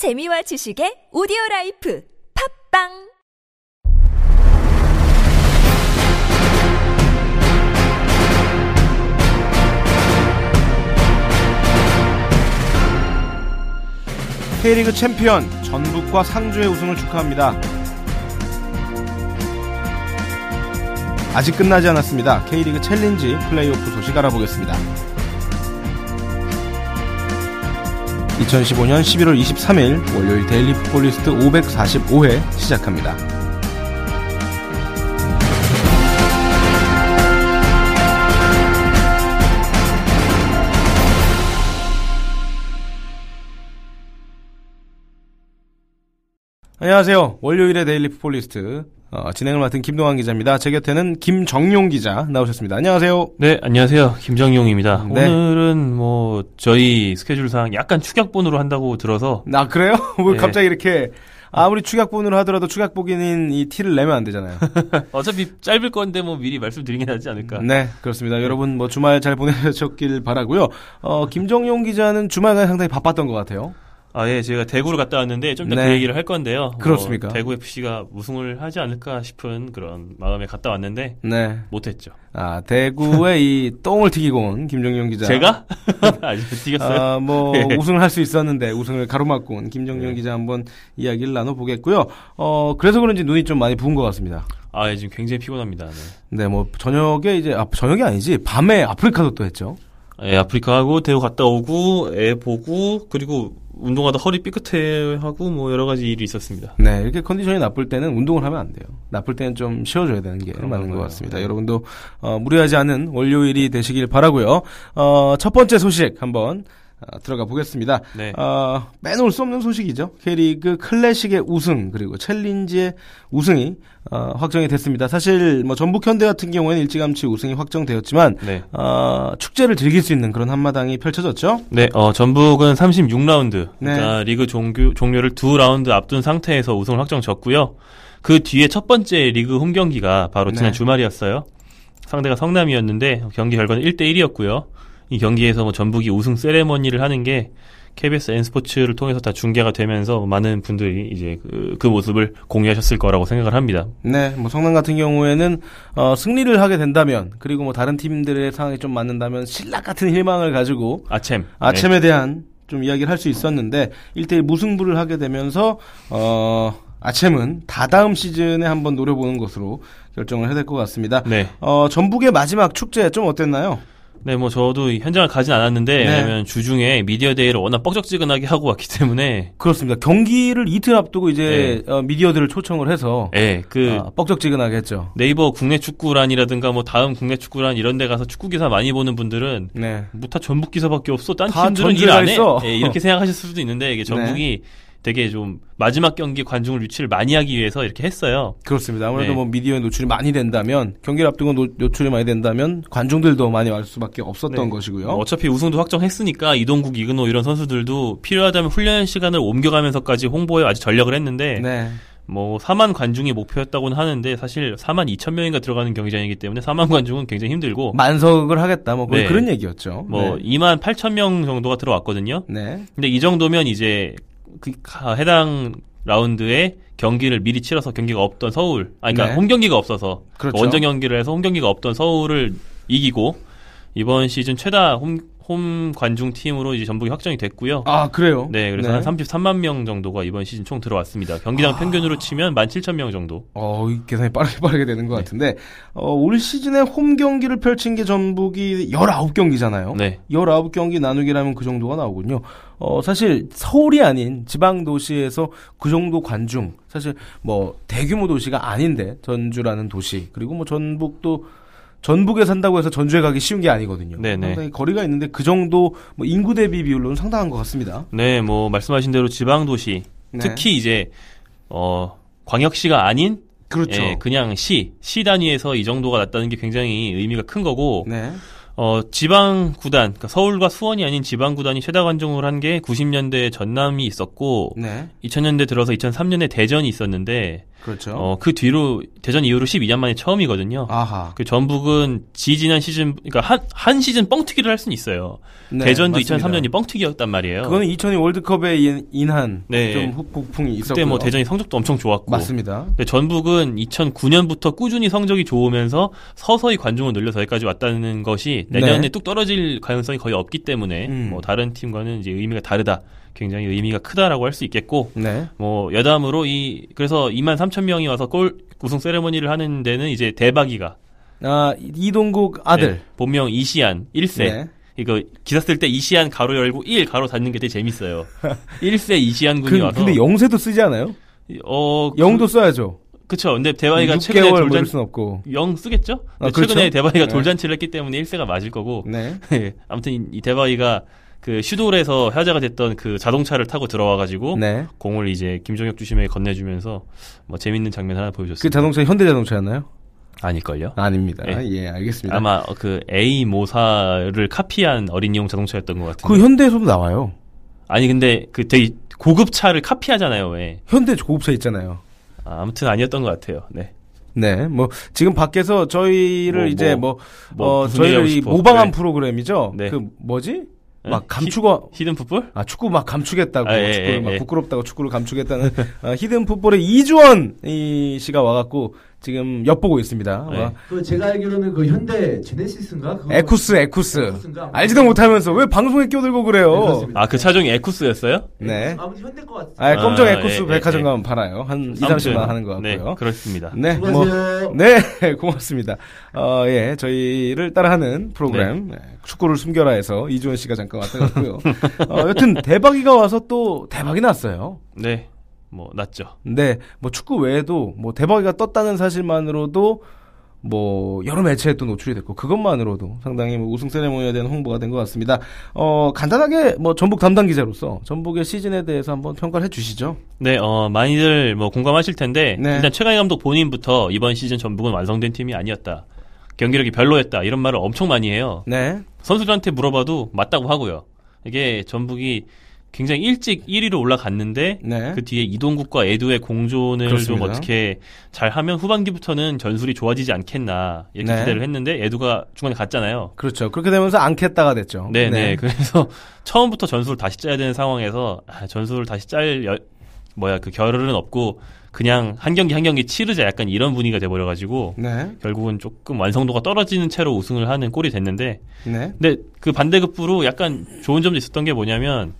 재미와 지식의 오디오 라이프 팟빵 K리그 챔피언 전북과 상주의 우승을 축하합니다. 아직 끝나지 않았습니다. K리그 챌린지 플레이오프 소식 알아보겠습니다. 2015년 11월 23일 월요일 데일리 풋볼리스트 545회 시작합니다. 안녕하세요. 월요일의 데일리 풋볼리스트 어, 진행을 맡은 김동환 기자입니다. 제 곁에는 김정용 기자 나오셨습니다. 안녕하세요. 네, 안녕하세요. 김정용입니다. 네. 오늘은 뭐 저희 스케줄상 약간 축약본으로 한다고 들어서 아 그래요? 뭐 네. 갑자기 이렇게 아무리 축약본으로 하더라도 축약복인 이 티를 내면 안 되잖아요. 어차피 짧을 건데 뭐 미리 말씀드리긴 하지 않을까. 네, 그렇습니다. 여러분 뭐 주말 잘 보내셨길 바라고요. 어, 김정용 기자는 주말간 상당히 바빴던 것 같아요. 아, 예, 제가 대구를 갔다 왔는데 좀 이따 네. 그 얘기를 할 건데요. 그렇습니까? 뭐 대구 FC가 우승을 하지 않을까 싶은 그런 마음에 갔다 왔는데 네. 못했죠. 아 대구의 이 똥을 튀기고 온 김정용 기자. 제가 아주 튀겼어요. 아, 뭐 네. 우승을 할 수 있었는데 우승을 가로막고 온 김정용 네. 기자 한번 이야기를 나눠보겠고요. 어 그래서 그런지 눈이 좀 많이 부은 것 같습니다. 아, 예, 지금 굉장히 피곤합니다. 네. 네, 뭐 저녁에 이제 아, 저녁이 아니지 밤에 아프리카도 또 했죠. 예, 아프리카 하고 대구 갔다 오고 애 보고 그리고 운동하다 허리 삐끗해 하고 뭐 여러 가지 일이 있었습니다. 네, 이렇게 컨디션이 나쁠 때는 운동을 하면 안 돼요. 나쁠 때는 좀 쉬어줘야 되는 게 그런가 맞는 것. 같습니다. 네. 여러분도 어, 무리하지 않은 월요일이 되시길 바라고요. 어, 첫 번째 소식 한번 어, 들어가 보겠습니다. 네. 어, 빼놓을 수 없는 소식이죠. K리그 클래식의 우승 그리고 챌린지의 우승이 어, 확정이 됐습니다. 사실 뭐 전북 현대 같은 경우에는 일찌감치 우승이 확정되었지만 네. 어, 축제를 즐길 수 있는 그런 한마당이 펼쳐졌죠. 네, 어, 전북은 36라운드, 네. 그러니까 리그 종교, 종료를 두 라운드 앞둔 상태에서 우승을 확정졌고요. 그 뒤에 첫 번째 리그 홈 경기가 바로 지난 네. 주말이었어요. 상대가 성남이었는데 경기 결과는 1대 1이었고요. 이 경기에서 뭐 전북이 우승 세레머니를 하는 게 KBS N스포츠를 통해서 다 중계가 되면서 많은 분들이 이제 그, 그 모습을 공유하셨을 거라고 생각을 합니다. 네, 뭐 성남 같은 경우에는 어, 승리를 하게 된다면 그리고 뭐 다른 팀들의 상황이 좀 맞는다면 신락 같은 희망을 가지고 아챔. 아침에 대한 좀 이야기를 할 수 있었는데 1대1 무승부를 하게 되면서 어 아침은 다다음 시즌에 한번 노려보는 것으로 결정을 해야 될 것 같습니다. 네. 어 전북의 마지막 축제 좀 어땠나요? 네, 뭐 저도 현장을 가진 않았는데 네. 왜냐면 주중에 미디어 데이를 워낙 뻑적지근하게 하고 왔기 때문에 그렇습니다. 경기를 이틀 앞두고 이제 어, 미디어들을 초청을 해서 예, 그 아, 뻑적지근하게 했죠. 네이버 국내 축구란이라든가 뭐 다음 국내 축구란 이런 데 가서 축구 기사 많이 보는 분들은 네. 뭐다 전북 기사밖에 없어. 딴다 팀들은 전주에 일안 해. 네. 예, 이렇게 생각하실 수도 있는데 이게 전북이 되게 좀 마지막 경기 관중을 유치를 많이 하기 위해서 이렇게 했어요. 그렇습니다. 아무래도 네. 뭐 미디어에 노출이 많이 된다면 경기를 앞두고 노, 노출이 많이 된다면 관중들도 많이 올 수밖에 없었던 네. 것이고요. 뭐 어차피 우승도 확정했으니까 이동국, 이근호 이런 선수들도 필요하다면 훈련 시간을 옮겨가면서까지 홍보에 아주 전력을 했는데 네. 뭐 4만 관중이 목표였다고는 하는데 사실 4만 2천 명인가 들어가는 경기장이기 때문에 4만 관중은 굉장히 힘들고 만석을 하겠다. 뭐 네. 그런 얘기였죠. 뭐 네. 2만 8천 명 정도가 들어왔거든요. 네. 근데 이 정도면 이제 그 가- 해당 라운드에 경기를 미리 치러서 경기가 없던 서울, 아니 그러니까 네. 홈 경기가 없어서 그렇죠. 원정 경기를 해서 홈 경기가 없던 서울을 이기고 이번 시즌 최다 홈, 홈 관중 팀으로 이제 전북이 확정이 됐고요. 아 그래요? 네, 그래서 한 33만 명 정도가 이번 시즌 총 들어왔습니다. 경기당 아. 평균으로 치면 17,000명 정도. 어, 이 계산이 빠르게 빠르게 되는 네. 것 같은데, 어, 올 시즌에 홈 경기를 펼친 게 전북이 19경기잖아요. 네. 19경기 나누기라면 그 정도가 나오군요. 어, 사실 서울이 아닌 지방 도시에서 그 정도 관중, 사실 뭐 대규모 도시가 아닌데 전주라는 도시, 그리고 뭐 전북도 전북에 산다고 해서 전주에 가기 쉬운 게 아니거든요. 네네. 상당히 거리가 있는데 그 정도 뭐 인구 대비 비율로는 상당한 것 같습니다. 네, 뭐 말씀하신 대로 지방 도시, 네. 특히 이제 어 광역시가 아닌 그렇죠. 예, 그냥 시, 시 단위에서 이 정도가 났다는 게 굉장히 의미가 큰 거고, 네. 어, 지방 구단, 그러니까 서울과 수원이 아닌 지방 구단이 최다 관중을 한 게 90년대 전남이 있었고, 네. 2000년대 들어서 2003년에 대전이 있었는데, 그렇죠. 어, 그 뒤로 대전 이후로 12년 만에 처음이거든요. 아하. 그 전북은 지지난 시즌 그러니까 한, 한 시즌 뻥튀기를 할 수는 있어요. 네, 대전도 맞습니다. 2003년이 뻥튀기였단 말이에요. 그거는 2002 월드컵에 인- 인한 네. 좀 후폭풍이 있었고 그때 뭐 대전이 성적도 엄청 좋았고 맞습니다. 근데 전북은 2009년부터 꾸준히 성적이 좋으면서 서서히 관중을 늘려서 여기까지 왔다는 것이 내년에 네. 뚝 떨어질 가능성이 거의 없기 때문에 음. 뭐 다른 팀과는 이제 의미가 다르다. 굉장히 의미가 크다라고 할 수 있겠고 네. 뭐 여담으로 이 그래서 2만 3천 명이 와서 골 우승 세레머니를 하는 데는 이제 대박이가 아 이동국 아들. 네, 본명 이시안 1세 네. 이거 기사 쓸 때 이시안 가로 열고 1 가로 닫는 게 되게 재밌어요. 1세 이시안 군이 그, 와서 근데 영세도 쓰지 않아요? 어 영도 써야죠. 그, 쵸 근데 대박이가 최근에 6개월 뭐 돌잔 순 없고. 영 쓰겠죠? 아, 그렇죠. 최근에 대박이가 네. 돌잔치를 했기 때문에 1세가 맞을 거고 네. 아무튼 이, 이 대박이가 그 슈돌에서 화제가 됐던 그 자동차를 타고 들어와가지고 네. 공을 이제 김종혁 주심에게 건네주면서 뭐 재밌는 장면 하나 보여줬습니다. 그 자동차 현대 자동차였나요? 아닐걸요? 아닙니다. 네. 예, 알겠습니다. 아마 그 A 모사를 카피한 어린이용 자동차였던 것 같은데. 그 현대에서도 나와요. 아니 근데 그 되게 고급 차를 카피하잖아요. 왜? 현대 고급차 있잖아요. 아, 아무튼 아니었던 것 같아요. 네. 네, 뭐 지금 밖에서 저희를 뭐, 이제 뭐, 뭐, 뭐 어, 저희를 싶어? 모방한 네. 프로그램이죠. 네. 그 뭐지? 네? 막 감추고 히 든 풋볼? 아 축구 막 감추겠다고 아, 예, 축구를 예, 막 예. 부끄럽다고 축구를 감추겠다는 어, 히든 풋볼의 이주헌 이 씨가 와갖고 지금 엿보고 있습니다. 네. 와, 그 제가 알기로는 그 현대 제네시스인가? 에쿠스 에쿠스 에쿠스인가? 알지도 못하면서 왜 방송에 끼어들고 네, 그래요? 그렇습니다. 아그 차종이 에쿠스였어요? 네. 아무튼 현대 거 같아요. 아, 검정 아, 에쿠스 예, 백화점 예, 가면 팔아요. 한 2, 아무튼, 30만 원 하는 것 네, 같고요. 그렇습니다. 네, 뭐. 네, 고맙습니다. 어, 예, 저희를 따라하는 프로그램, 네, 축구를 숨겨라에서 이주원 씨가 잠깐 왔다 갔고요. 어, 여튼 대박이가 와서 또 대박이 났어요. 네. 뭐 낫죠. 근데 뭐 축구 외에도 뭐 대박이가 떴다는 사실만으로도 뭐 여러 매체에 또 노출이 됐고 그것만으로도 상당히 뭐 우승 세레모니에 대한 홍보가 된 것 같습니다. 어 간단하게 뭐 전북 담당 기자로서 전북의 시즌에 대해서 한번 평가를 해주시죠. 네, 어, 많이들 뭐 공감하실 텐데, 네. 일단 최강희 감독 본인부터 이번 시즌 전북은 완성된 팀이 아니었다. 경기력이 별로였다. 이런 말을 엄청 많이 해요. 네, 선수들한테 물어봐도 맞다고 하고요. 이게 전북이 굉장히 일찍 1위로 올라갔는데, 네, 그 뒤에 이동국과 에두의 공존을 그렇습니다. 좀 어떻게 잘 하면 후반기부터는 전술이 좋아지지 않겠나. 이렇게 네. 기대를 했는데, 에두가 중간에 갔잖아요. 그렇죠. 그렇게 되면서 안겠다가 됐죠. 네네. 그래서 처음부터 전술을 다시 짜야 되는 상황에서 아, 전술을 다시 짤 여- 뭐야 그 겨를은 없고 그냥 한 경기 한 경기 치르자 약간 이런 분위기가 돼버려가지고 네, 결국은 조금 완성도가 떨어지는 채로 우승을 하는 꼴이 됐는데 네, 근데 그 반대급부로 약간 좋은 점도 있었던 게 뭐냐면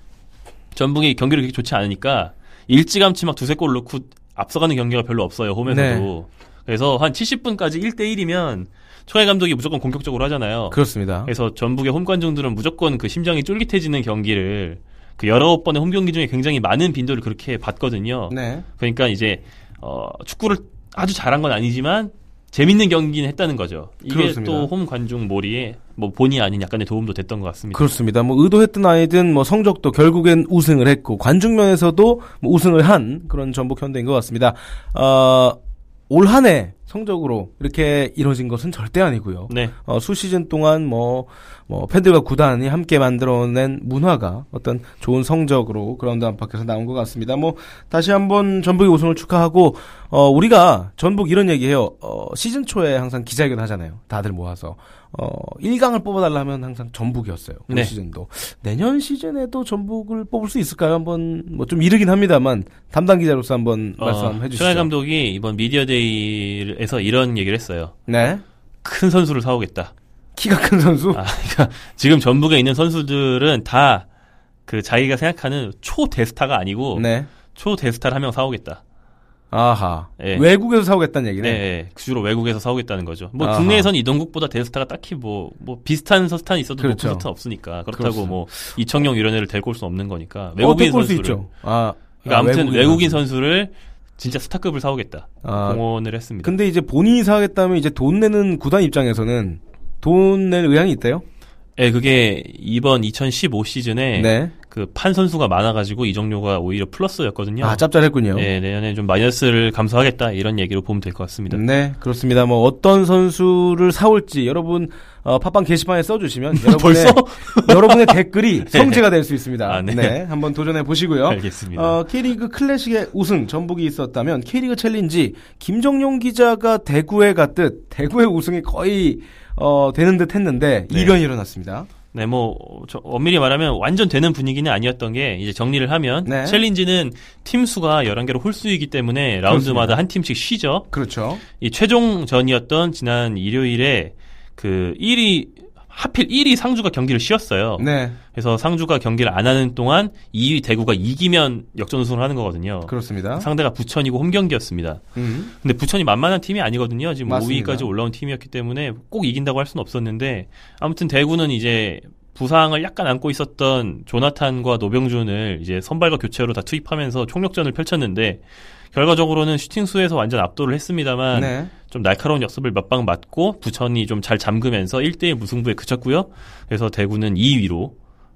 전북이 경기를 그렇게 좋지 않으니까 일찌감치 막 두세 골 넣고 앞서가는 경기가 별로 없어요 홈에서도 그래서 한 70분까지 1대1이면 초ай 감독이 무조건 공격적으로 하잖아요 그렇습니다. 그래서 전북의 홈 관중들은 무조건 그 심장이 쫄깃해지는 경기를 그 여러 번의 홈 경기 중에 굉장히 많은 빈도를 그렇게 봤거든요. 네, 그러니까 이제 어 축구를 아주 잘한 건 아니지만 재밌는 경기는 했다는 거죠. 이게. 또 홈 관중 몰이에 뭐 본의 아닌 약간의 도움도 됐던 것 같습니다. 그렇습니다. 뭐 의도했든 아니든 뭐 성적도 결국엔 우승을 했고 관중 면에서도 뭐 우승을 한 그런 전북 현대인 것 같습니다. 어, 올 한해 성적으로 이렇게 이뤄진 것은 절대 아니고요. 네, 어, 수 시즌 동안 뭐, 뭐, 팬들과 구단이 함께 만들어낸 문화가 어떤 좋은 성적으로 그라운드 안팎에서 나온 것 같습니다. 뭐, 다시 한번 전북의 우승을 축하하고, 어, 우리가 전북 이런 얘기 해요. 어, 시즌 초에 항상 기자회견 하잖아요. 다들 모아서. 어, 1강을 뽑아달라면 항상 전북이었어요. 올 네. 시즌도. 내년 시즌에도 전북을 뽑을 수 있을까요? 한번, 뭐 좀 이르긴 합니다만, 담당 기자로서 한번 말씀 한번 해주시죠. 최강 어, 감독이 이번 미디어 데이 에서 이런 얘기를 했어요. 네. 큰 선수를 사오겠다. 키가 큰 선수? 아, 그러니까 지금 전북에 있는 선수들은 다 그 자기가 생각하는 초 대스타가 아니고 네. 초 대스타를 한 명 사오겠다. 아하. 예. 외국에서 사오겠다는 얘기네. 네, 네. 주로 외국에서 사오겠다는 거죠. 뭐 아하. 국내에선 이동국보다 대스타가 딱히 뭐, 뭐 비슷한 스타는 있어도 그렇죠. 높은 스타는 없으니까 그렇다고 그렇습니다. 뭐 이청용 이런 애를 데리고 올 수는 없는 거니까 어, 외국인 올수 선수를 있죠. 아, 그러니까 아, 아무튼 외국인, 선수. 선수를 진짜 스타급을 사오겠다 아, 공언을 했습니다. 근데 이제 본인이 사겠다면 이제 돈 내는 구단 입장에서는 돈 낼 의향이 있대요? 예, 그게 이번 2015 시즌에 네. 그 판 선수가 많아가지고 이정료가 오히려 플러스였거든요. 아, 짭짤했군요. 네, 내년에 좀 마이너스를 감수하겠다 이런 얘기로 보면 될 것 같습니다. 네, 그렇습니다. 뭐 어떤 선수를 사올지 여러분 어, 팟빵 게시판에 써주시면 여러분의? 여러분의 댓글이 성지가 될 수 있습니다. 아, 네. 네. 한번 도전해 보시고요. 알겠습니다. 어, K리그 클래식의 우승 전북이 있었다면 K리그 챌린지 김정용 기자가 대구에 갔듯 대구의 우승이 거의 어, 되는 듯 했는데 네. 이변이 일어났습니다. 네, 뭐, 저, 엄밀히 말하면 완전 되는 분위기는 아니었던 게, 이제 정리를 하면, 네. 챌린지는 팀 수가 11개로 홀수이기 때문에 라운드마다 한 팀씩 쉬죠. 그렇죠. 이 최종전이었던 지난 일요일에 그 1위, 하필 1위 상주가 경기를 쉬었어요. 네, 그래서 상주가 경기를 안 하는 동안 2위 대구가 이기면 역전 우승을 하는 거거든요. 그렇습니다. 상대가 부천이고 홈 경기였습니다. 음, 근데 부천이 만만한 팀이 아니거든요. 지금 맞습니다. 5위까지 올라온 팀이었기 때문에 꼭 이긴다고 할 수는 없었는데 아무튼 대구는 이제 부상을 약간 안고 있었던 조나탄과 노병준을 이제 선발과 교체로 다 투입하면서 총력전을 펼쳤는데 결과적으로는 슈팅 수에서 완전 압도를 했습니다만 네. 좀 날카로운 역습을 몇 방 맞고 부천이 좀 잘 잠그면서 1대1 무승부에 그쳤고요. 그래서 대구는 2위로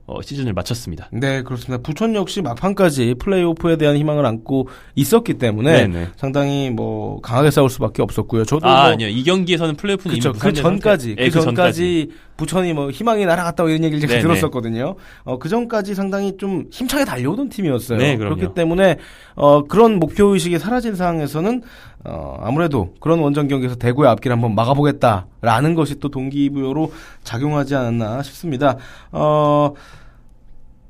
어, 시즌을 마쳤습니다. 네, 그렇습니다. 부천 역시 막판까지 플레이오프에 대한 희망을 안고 있었기 때문에 네네. 상당히 뭐 강하게 싸울 수밖에 없었고요. 저도 아, 뭐 아니요. 이 경기에서는 플레이오프는. 이미 그 전까지 상태. 그 예, 전까지 부천이 뭐 희망이 날아갔다고 이런 얘기를 제가 네네. 들었었거든요. 어, 그 전까지 상당히 좀 힘차게 달려오던 팀이었어요. 네. 그렇기 때문에 어, 그런 목표 의식이 사라진 상황에서는 어, 아무래도 그런 원정 경기에서 대구의 앞길을 한번 막아보겠다라는 것이 또 동기부여로 작용하지 않았나 싶습니다. 어,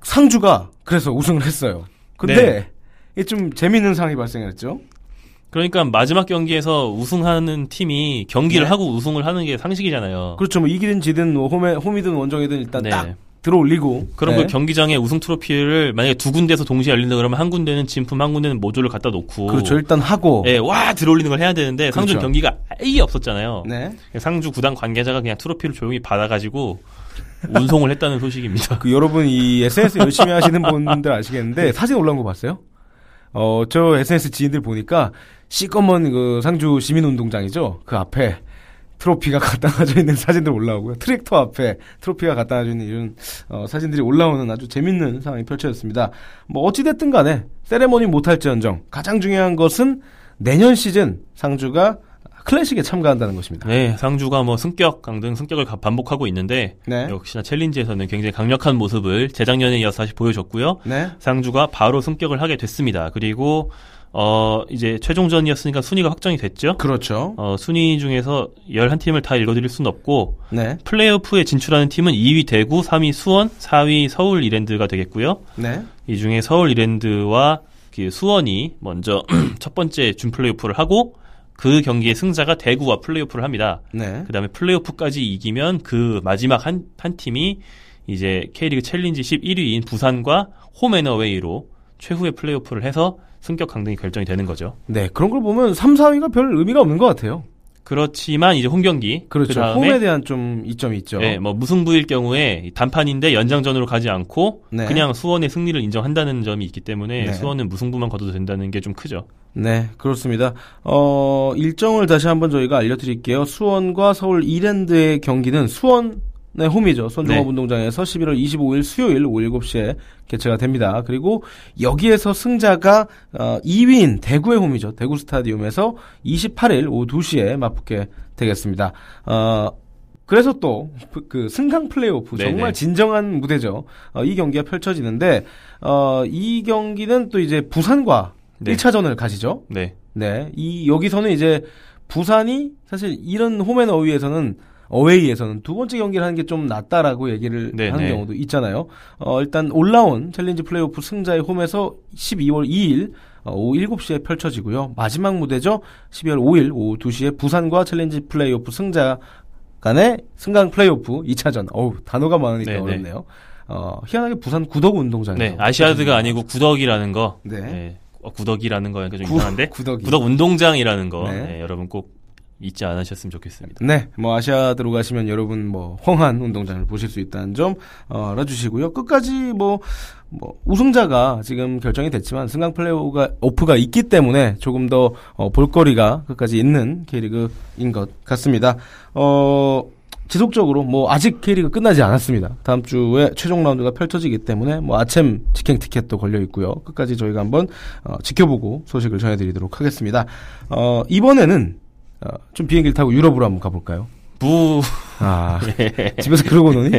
상주가 그래서 우승을 했어요. 근데 네. 이게 좀 재미있는 상황이 발생했죠. 그러니까 마지막 경기에서 우승하는 팀이 경기를 네. 하고 우승을 하는 게 상식이잖아요. 그렇죠. 뭐 이기든 지든 뭐 홈에 홈이든 원정이든 일단 네. 딱 들어올리고 그럼 네. 그 경기장에 우승 트로피를 만약에 두 군데서 동시에 열린다 그러면 한 군데는 진품, 한 군데는 모조를 갖다 놓고 그렇죠. 일단 하고 예, 와 들어올리는 걸 해야 되는데 상주 그렇죠. 경기가 아예 없었잖아요. 네. 상주 구단 관계자가 그냥 트로피를 조용히 받아가지고 운송을 했다는 소식입니다. 그 여러분 이 SNS 열심히 하시는 분들 아시겠는데 사진 올라온 거 봤어요? 어, 저 SNS 지인들 보니까 시꺼먼 그 상주 시민운동장이죠. 그 앞에 트로피가 갖다 놔져 있는 사진들 올라오고요. 트랙터 앞에 트로피가 갖다 놔져 있는 이런 어, 사진들이 올라오는 아주 재밌는 상황이 펼쳐졌습니다. 뭐 어찌됐든 간에 세레모니 못할지언정 가장 중요한 것은 내년 시즌 상주가 클래식에 참가한다는 것입니다. 네, 상주가 뭐 승격 강등 승격을 가- 반복하고 있는데 네. 역시나 챌린지에서는 굉장히 강력한 모습을 재작년에 이어서 다시 보여줬고요. 네. 상주가 바로 승격을 하게 됐습니다. 그리고 어 이제 최종전이었으니까 순위가 확정이 됐죠. 그렇죠. 어 순위 중에서 11팀을 다 읽어드릴 수는 없고 네. 플레이오프에 진출하는 팀은 2위 대구, 3위 수원, 4위 서울 이랜드가 되겠고요. 네. 이 중에 서울 이랜드와 그 수원이 먼저 첫 번째 준 플레이오프를 하고 그 경기의 승자가 대구와 플레이오프를 합니다. 네. 그 다음에 플레이오프까지 이기면 그 마지막 한, 한 팀이 이제 K리그 챌린지 11위인 부산과 홈앤어웨이로 최후의 플레이오프를 해서 승격 강등이 결정이 되는 거죠. 네, 그런 걸 보면 3, 4위가 별 의미가 없는 것 같아요. 그렇지만 이제 홈 경기 그렇죠. 그다음에 홈에 대한 좀 이점이 있죠. 예, 뭐 무승부일 경우에 단판인데 연장전으로 가지 않고 네. 그냥 수원의 승리를 인정한다는 점이 있기 때문에 네. 수원은 무승부만 거둬도 된다는 게 좀 크죠. 네, 그렇습니다. 어, 일정을 다시 한번 저희가 알려드릴게요. 수원과 서울 이랜드의 경기는 수원 의 홈이죠. 수원종합운동장에서 11월 25일 수요일 오후 7시에 개최가 됩니다. 그리고 여기에서 승자가 어, 2위인 대구의 홈이죠. 대구 스타디움에서 28일 오후 2시에 맞붙게 되겠습니다. 어, 그래서 또 그 승강 플레이오프 네네. 정말 진정한 무대죠. 어, 이 경기가 펼쳐지는데 어, 이 경기는 또 이제 부산과 네. 1차전을 가지죠. 네. 네. 이 여기서는 이제 부산이 사실 이런 홈앤 어웨이에서는 어웨이에서는 두 번째 경기를 하는 게 좀 낫다라고 얘기를 네, 하는 네. 경우도 있잖아요. 어, 일단 올라온 챌린지 플레이오프 승자의 홈에서 12월 2일 어, 오후 7시에 펼쳐지고요. 마지막 무대죠. 12월 5일 오후 2시에 부산과 챌린지 플레이오프 승자 간의 승강 플레이오프 2차전. 어우, 단어가 많으니까 네, 네. 어렵네요. 어, 희한하게 부산 구덕 운동장에서 네. 아시아드가 아니고 구덕이라는 거. 네. 네. 어, 구덕이라는 거니까 좀 구- 이상한데. 구덕이. 구덕 운동장이라는 거. 네. 네, 여러분 꼭 잊지 않으셨으면 좋겠습니다. 네, 뭐 아시아드로 가시면 여러분 뭐 홍한 운동장을 보실 수 있다는 점 어, 알아주시고요. 끝까지 뭐, 뭐 우승자가 지금 결정이 됐지만 승강 플레이오프가 오프가 있기 때문에 조금 더 어, 볼거리가 끝까지 있는 K리그인 것 같습니다. 어, 지속적으로 뭐 아직 K리그 끝나지 않았습니다. 다음 주에 최종 라운드가 펼쳐지기 때문에 뭐 아침 직행 티켓도 걸려 있고요. 끝까지 저희가 한번 어, 지켜보고 소식을 전해드리도록 하겠습니다. 어, 이번에는 어, 좀 비행기를 타고 유럽으로 한번 가볼까요? 부 아, 집에서 그러고 노니?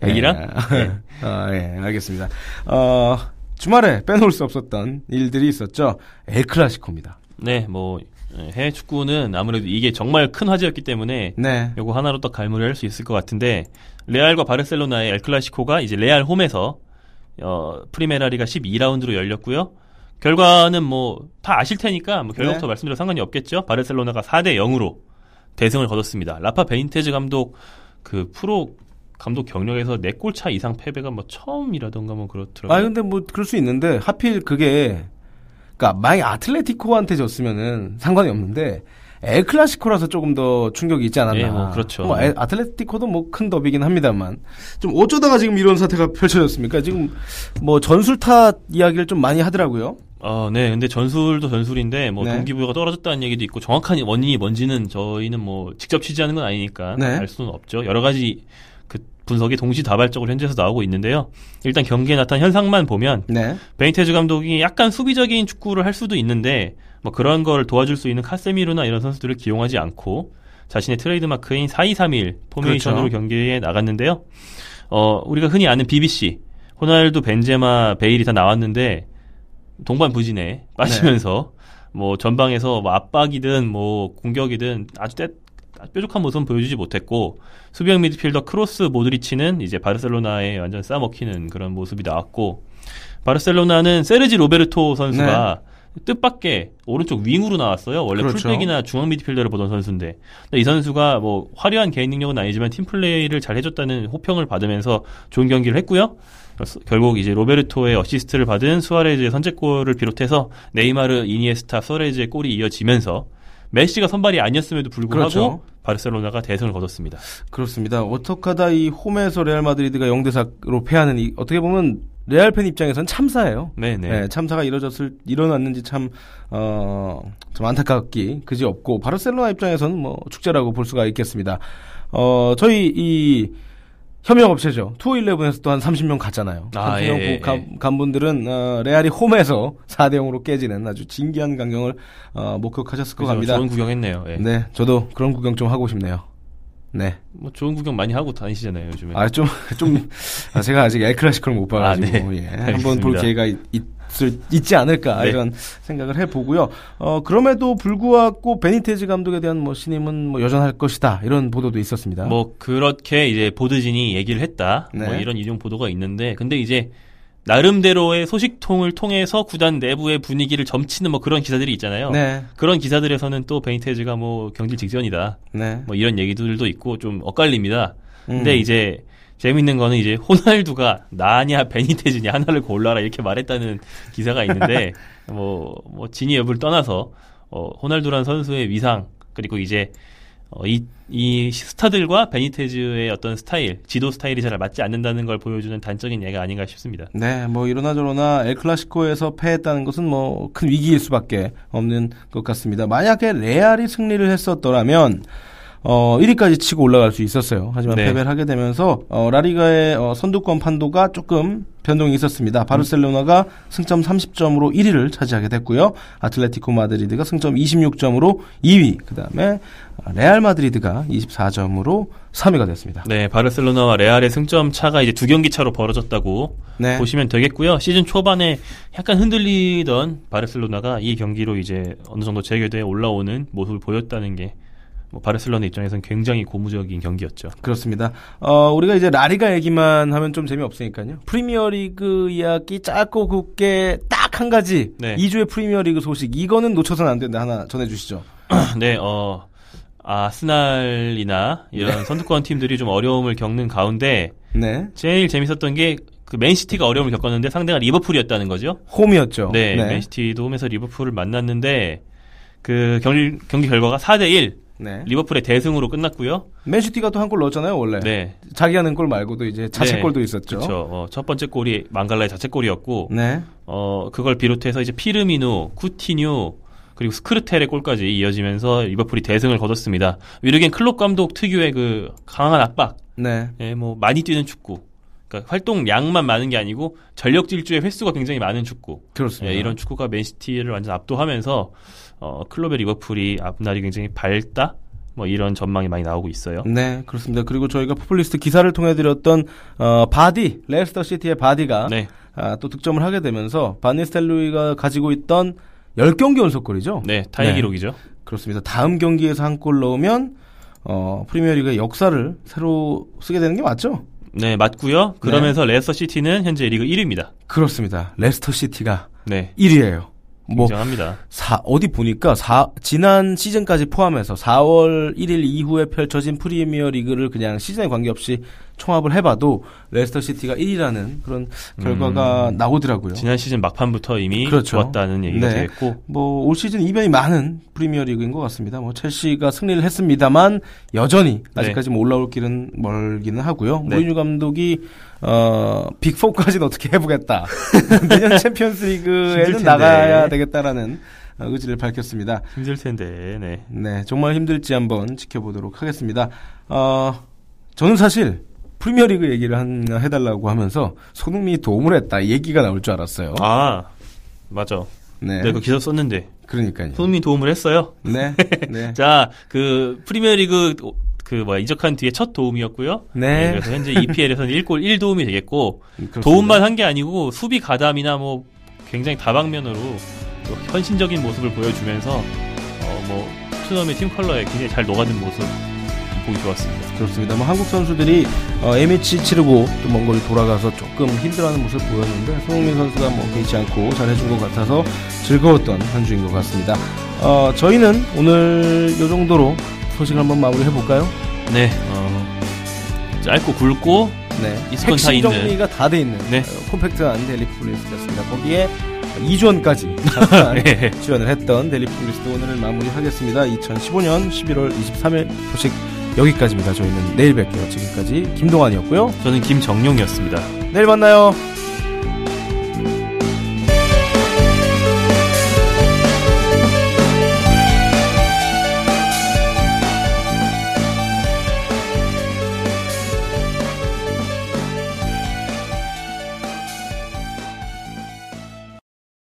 애기랑? 예. 아, 예, 알겠습니다. 어, 주말에 빼놓을 수 없었던 일들이 있었죠. 엘클라시코입니다. 네, 뭐 예, 해외 축구는 아무래도 이게 정말 큰 화제였기 때문에 네. 요거 하나로 또 갈무리할 수 있을 것 같은데 레알과 바르셀로나의 엘 클라시코가 이제 레알 홈에서 어 프리메라리가 12라운드로 열렸고요. 결과는 뭐 다 아실 테니까 뭐 결과부터 네. 말씀드려 상관이 없겠죠. 바르셀로나가 4대 0으로 대승을 거뒀습니다. 라파 베니테즈 감독 그 프로 감독 경력에서 4골 차 이상 패배가 뭐 처음이라던가 뭐 그렇더라고요. 아 근데 뭐 그럴 수 있는데 하필 그게 그러니까 만약 아틀레티코한테 졌으면은 상관이 없는데 엘클라시코라서 조금 더 충격이 있지 않았나. 예, 뭐 그렇죠. 뭐 에- 아틀레티코도 뭐 큰 더비긴 합니다만 좀 어쩌다가 지금 이런 사태가 펼쳐졌습니까? 지금 뭐 전술 탓 이야기를 좀 많이 하더라고요. 어, 네. 근데 전술도 전술인데 뭐 네. 동기부여가 떨어졌다는 얘기도 있고 정확한 원인이 뭔지는 저희는 뭐 직접 취재하는 건 아니니까 네. 알 수는 없죠. 여러 가지 그 분석이 동시다발적으로 현지에서 나오고 있는데요. 일단 경기에 나타난 현상만 보면 네. 베니테즈 감독이 약간 수비적인 축구를 할 수도 있는데 뭐 그런 걸 도와줄 수 있는 카세미르나 이런 선수들을 기용하지 않고 자신의 트레이드 마크인 4231 포메이션으로 그렇죠. 경기에 나갔는데요. 어, 우리가 흔히 아는 BBC 호날두, 벤제마, 베일이 다 나왔는데 동반 부진에 빠지면서 뭐 전방에서 뭐 압박이든 뭐 공격이든 아주 때, 뾰족한 모습은 보여주지 못했고 수비형 미드필더 크로스 모드리치는 이제 바르셀로나에 완전 싸먹히는 그런 모습이 나왔고 바르셀로나는 세르지 로베르토 선수가 뜻밖의 오른쪽 윙으로 나왔어요. 원래 네. 그렇죠. 풀백이나 중앙 미드필더를 보던 선수인데 이 선수가 뭐 화려한 개인 능력은 아니지만 팀 플레이를 잘 해줬다는 호평을 받으면서 좋은 경기를 했고요. 결국 이제 로베르토의 어시스트를 받은 수아레즈의 선제골을 비롯해서 네이마르, 이니에스타, 수아레즈의 골이 이어지면서 메시가 선발이 아니었음에도 불구하고 그렇죠. 바르셀로나가 대승을 거뒀습니다. 그렇습니다. 어떡하다 이 홈에서 레알 마드리드가 0대 4로 패하는 이 어떻게 보면 레알 팬 입장에서는 참사예요. 네네. 네, 참사가 이뤄졌을 일어났는지 참 어, 좀 안타깝기 그지 없고 바르셀로나 입장에서는 뭐 축제라고 볼 수가 있겠습니다. 어, 저희 이 협력 업체죠. 투어일레븐에서 또 한 30명 갔잖아요. 아, 30명 예, 예, 간, 예. 간 분들은 어, 레알이 홈에서 4대 0으로 깨지는 아주 진기한 광경을 어, 목격하셨을 것 그래서 같습니다. 좋은 구경했네요. 예. 네, 저도 그런 구경 좀 하고 싶네요. 네. 뭐 좋은 구경 많이 하고 다니시잖아요 요즘에. 아, 좀, 좀, 아, 제가 아직 엘 클라시코를 못 봐가지고, 아, 네. 예. 한번 볼. 기회가 있, 있을, 있지 않을까, 네. 이런 생각을 해보고요. 어, 그럼에도 불구하고 베니테즈 감독에 대한 뭐 신임은 뭐 여전할 것이다, 이런 보도도 있었습니다. 뭐 그렇게 이제 보드진이 얘기를 했다. 뭐 네. 이런 이중 보도가 있는데 근데 이제 나름대로의 소식통을 통해서 구단 내부의 분위기를 점치는 뭐 그런 기사들이 있잖아요. 네, 그런 기사들에서는 또 베니테즈가 뭐 경질 직전이다. 네. 뭐 이런 얘기들도 있고 좀 엇갈립니다. 음. 근데 이제 재밌는 거는 이제 호날두가 나냐 베니테즈냐 하나를 골라라 이렇게 말했다는 기사가 있는데 뭐, 뭐 진위 여부를 떠나서 어, 호날두란 선수의 위상 그리고 이제 어, 이, 이 스타들과 베니테즈의 어떤 스타일, 지도 스타일이 잘 맞지 않는다는 걸 보여주는 단적인 예가 아닌가 싶습니다. 네, 뭐 이러나 저러나 엘클라시코에서 패했다는 것은 뭐 큰 위기일 수밖에 없는 것 같습니다. 만약에 레알이 승리를 했었더라면 어 1위까지 치고 올라갈 수 있었어요. 하지만 네. 패배를 하게 되면서 어 라리가의 어, 선두권 판도가 조금 변동이 있었습니다. 바르셀로나가 승점 30점으로 1위를 차지하게 됐고요. 아틀레티코 마드리드가 승점 26점으로 2위, 그다음에 레알 마드리드가 24점으로 3위가 됐습니다. 네, 바르셀로나와 레알의 승점 차가 이제 두 경기 차로 벌어졌다고 네. 보시면 되겠고요. 시즌 초반에 약간 흔들리던 바르셀로나가 이 경기로 이제 어느 정도 재개되어 올라오는 모습을 보였다는 게 뭐 바르셀로나 입장에서는 굉장히 고무적인 경기였죠. 그렇습니다. 어, 우리가 이제 라리가 얘기만 하면 좀 재미없으니까요. 프리미어리그 이야기 짧고 굵게 딱 한 가지. 네. 2주의 프리미어리그 소식. 이거는 놓쳐서는 안 된다. 하나 전해 주시죠. 네, 어, 아스날이나 이런 선두권 팀들이 좀 어려움을 겪는 가운데 네. 제일 재밌었던 게 그 맨시티가 어려움을 겪었는데 상대가 리버풀이었다는 거죠. 홈이었죠. 네, 맨시티도 홈에서 리버풀을 만났는데 그 경기, 경기 결과가 4대 1 네. 리버풀의 대승으로 끝났고요. 맨시티가 또 한 골 넣었잖아요, 원래. 네. 자기 하는 골 말고도 이제 자책골도 네, 있었죠. 그렇죠. 어, 첫 번째 골이 망갈라의 자책골이었고 네. 어, 그걸 비롯해서 이제 피르미누, 쿠티뉴, 그리고 스크르텔의 골까지 이어지면서 리버풀이 대승을 거뒀습니다. 위르겐 클롭 감독 특유의 그 강한 압박, 네. 예, 뭐 많이 뛰는 축구. 그러니까 활동량만 많은 게 아니고 전력 질주의 횟수가 굉장히 많은 축구. 그렇습니다. 예, 이런 축구가 맨시티를 완전 압도하면서 어, 클롭의 리버풀이 앞날이 굉장히 밝다. 뭐 이런 전망이 많이 나오고 있어요. 네, 그렇습니다. 그리고 저희가 풋볼리스트 기사를 통해 드렸던 어, 바디, 레스터 시티의 바디가 네, 아, 또 득점을 하게 되면서 반니스텔루이가 가지고 있던 10경기 연속골이죠. 네 타이 네. 기록이죠. 그렇습니다. 다음 경기에서 한 골 넣으면 어, 프리미어리그의 역사를 새로 쓰게 되는 게 맞죠? 네 맞고요. 그러면서 레스터 시티는 현재 리그 1위입니다. 그렇습니다. 레스터 시티가 네, 1위예요. 뭐 인정합니다. 사, 어디 보니까 사, 지난 시즌까지 포함해서 4월 1일 이후에 펼쳐진 프리미어 리그를 그냥 시즌에 관계없이 총합을 해봐도 레스터 시티가 1위라는 그런 결과가 나오더라고요. 지난 시즌 막판부터 이미 그렇죠. 좋았다는 얘기가 네. 되겠고 뭐 올 시즌 이변이 많은 프리미어 리그인 것 같습니다. 뭐 첼시가 승리를 했습니다만 여전히 아직까지 뭐 올라올 길은 멀기는 하고요. 네. 무리뉴 감독이 어 빅4까지는 어떻게 해보겠다. 내년 챔피언스리그에는. 나가야 되겠다라는 어, 의지를 밝혔습니다. 힘들 텐데. 네. 네, 정말 힘들지 한번 지켜보도록 하겠습니다. 어, 저는 사실 프리미어리그 얘기를 한, 해달라고 하면서 손흥민이 도움을 했다 이 얘기가 나올 줄 알았어요. 아 맞아. 네, 내가 그 기사 썼는데 그러니까요. 손흥민 도움을 했어요. 네, 네, 자, 그 프리미어리그 그 뭐야 이적한 뒤에 첫 도움이었고요. 네. 그래서 현재 EPL에서는 1골 1도움이 되겠고 그렇습니다. 도움만 한 게 아니고 수비 가담이나 뭐 굉장히 다방면으로 또 헌신적인 모습을 보여주면서 어뭐 토트넘의 팀 컬러에 굉장히 잘 녹아든 모습 보기 좋았습니다. 그렇습니다. 뭐 한국 선수들이 어, M매치 치르고 또 먼 거리 돌아가서 조금 힘들어하는 모습 을 보였는데 손흥민 선수가 뭐 개의치 않고 잘해준 것 같아서 즐거웠던 한 주인 것 같습니다. 어, 저희는 오늘 이 정도로 소식 한번 마무리해 볼까요? 네. 어, 짧고 굵고 네. 있을 건 다 핵심 있는. 정리가 다 돼 있는 네. 어, 콤팩트한 데일리 풋볼리스트였습니다. 거기에 이주원까지 잠깐 네. 지원을 했던 데일리 풋볼리스트 오늘을 마무리하겠습니다. 2015년 11월 23일 소식 여기까지입니다. 저희는 내일 뵐게요. 지금까지 김동환이었고요. 저는 김정용이었습니다. 내일 만나요.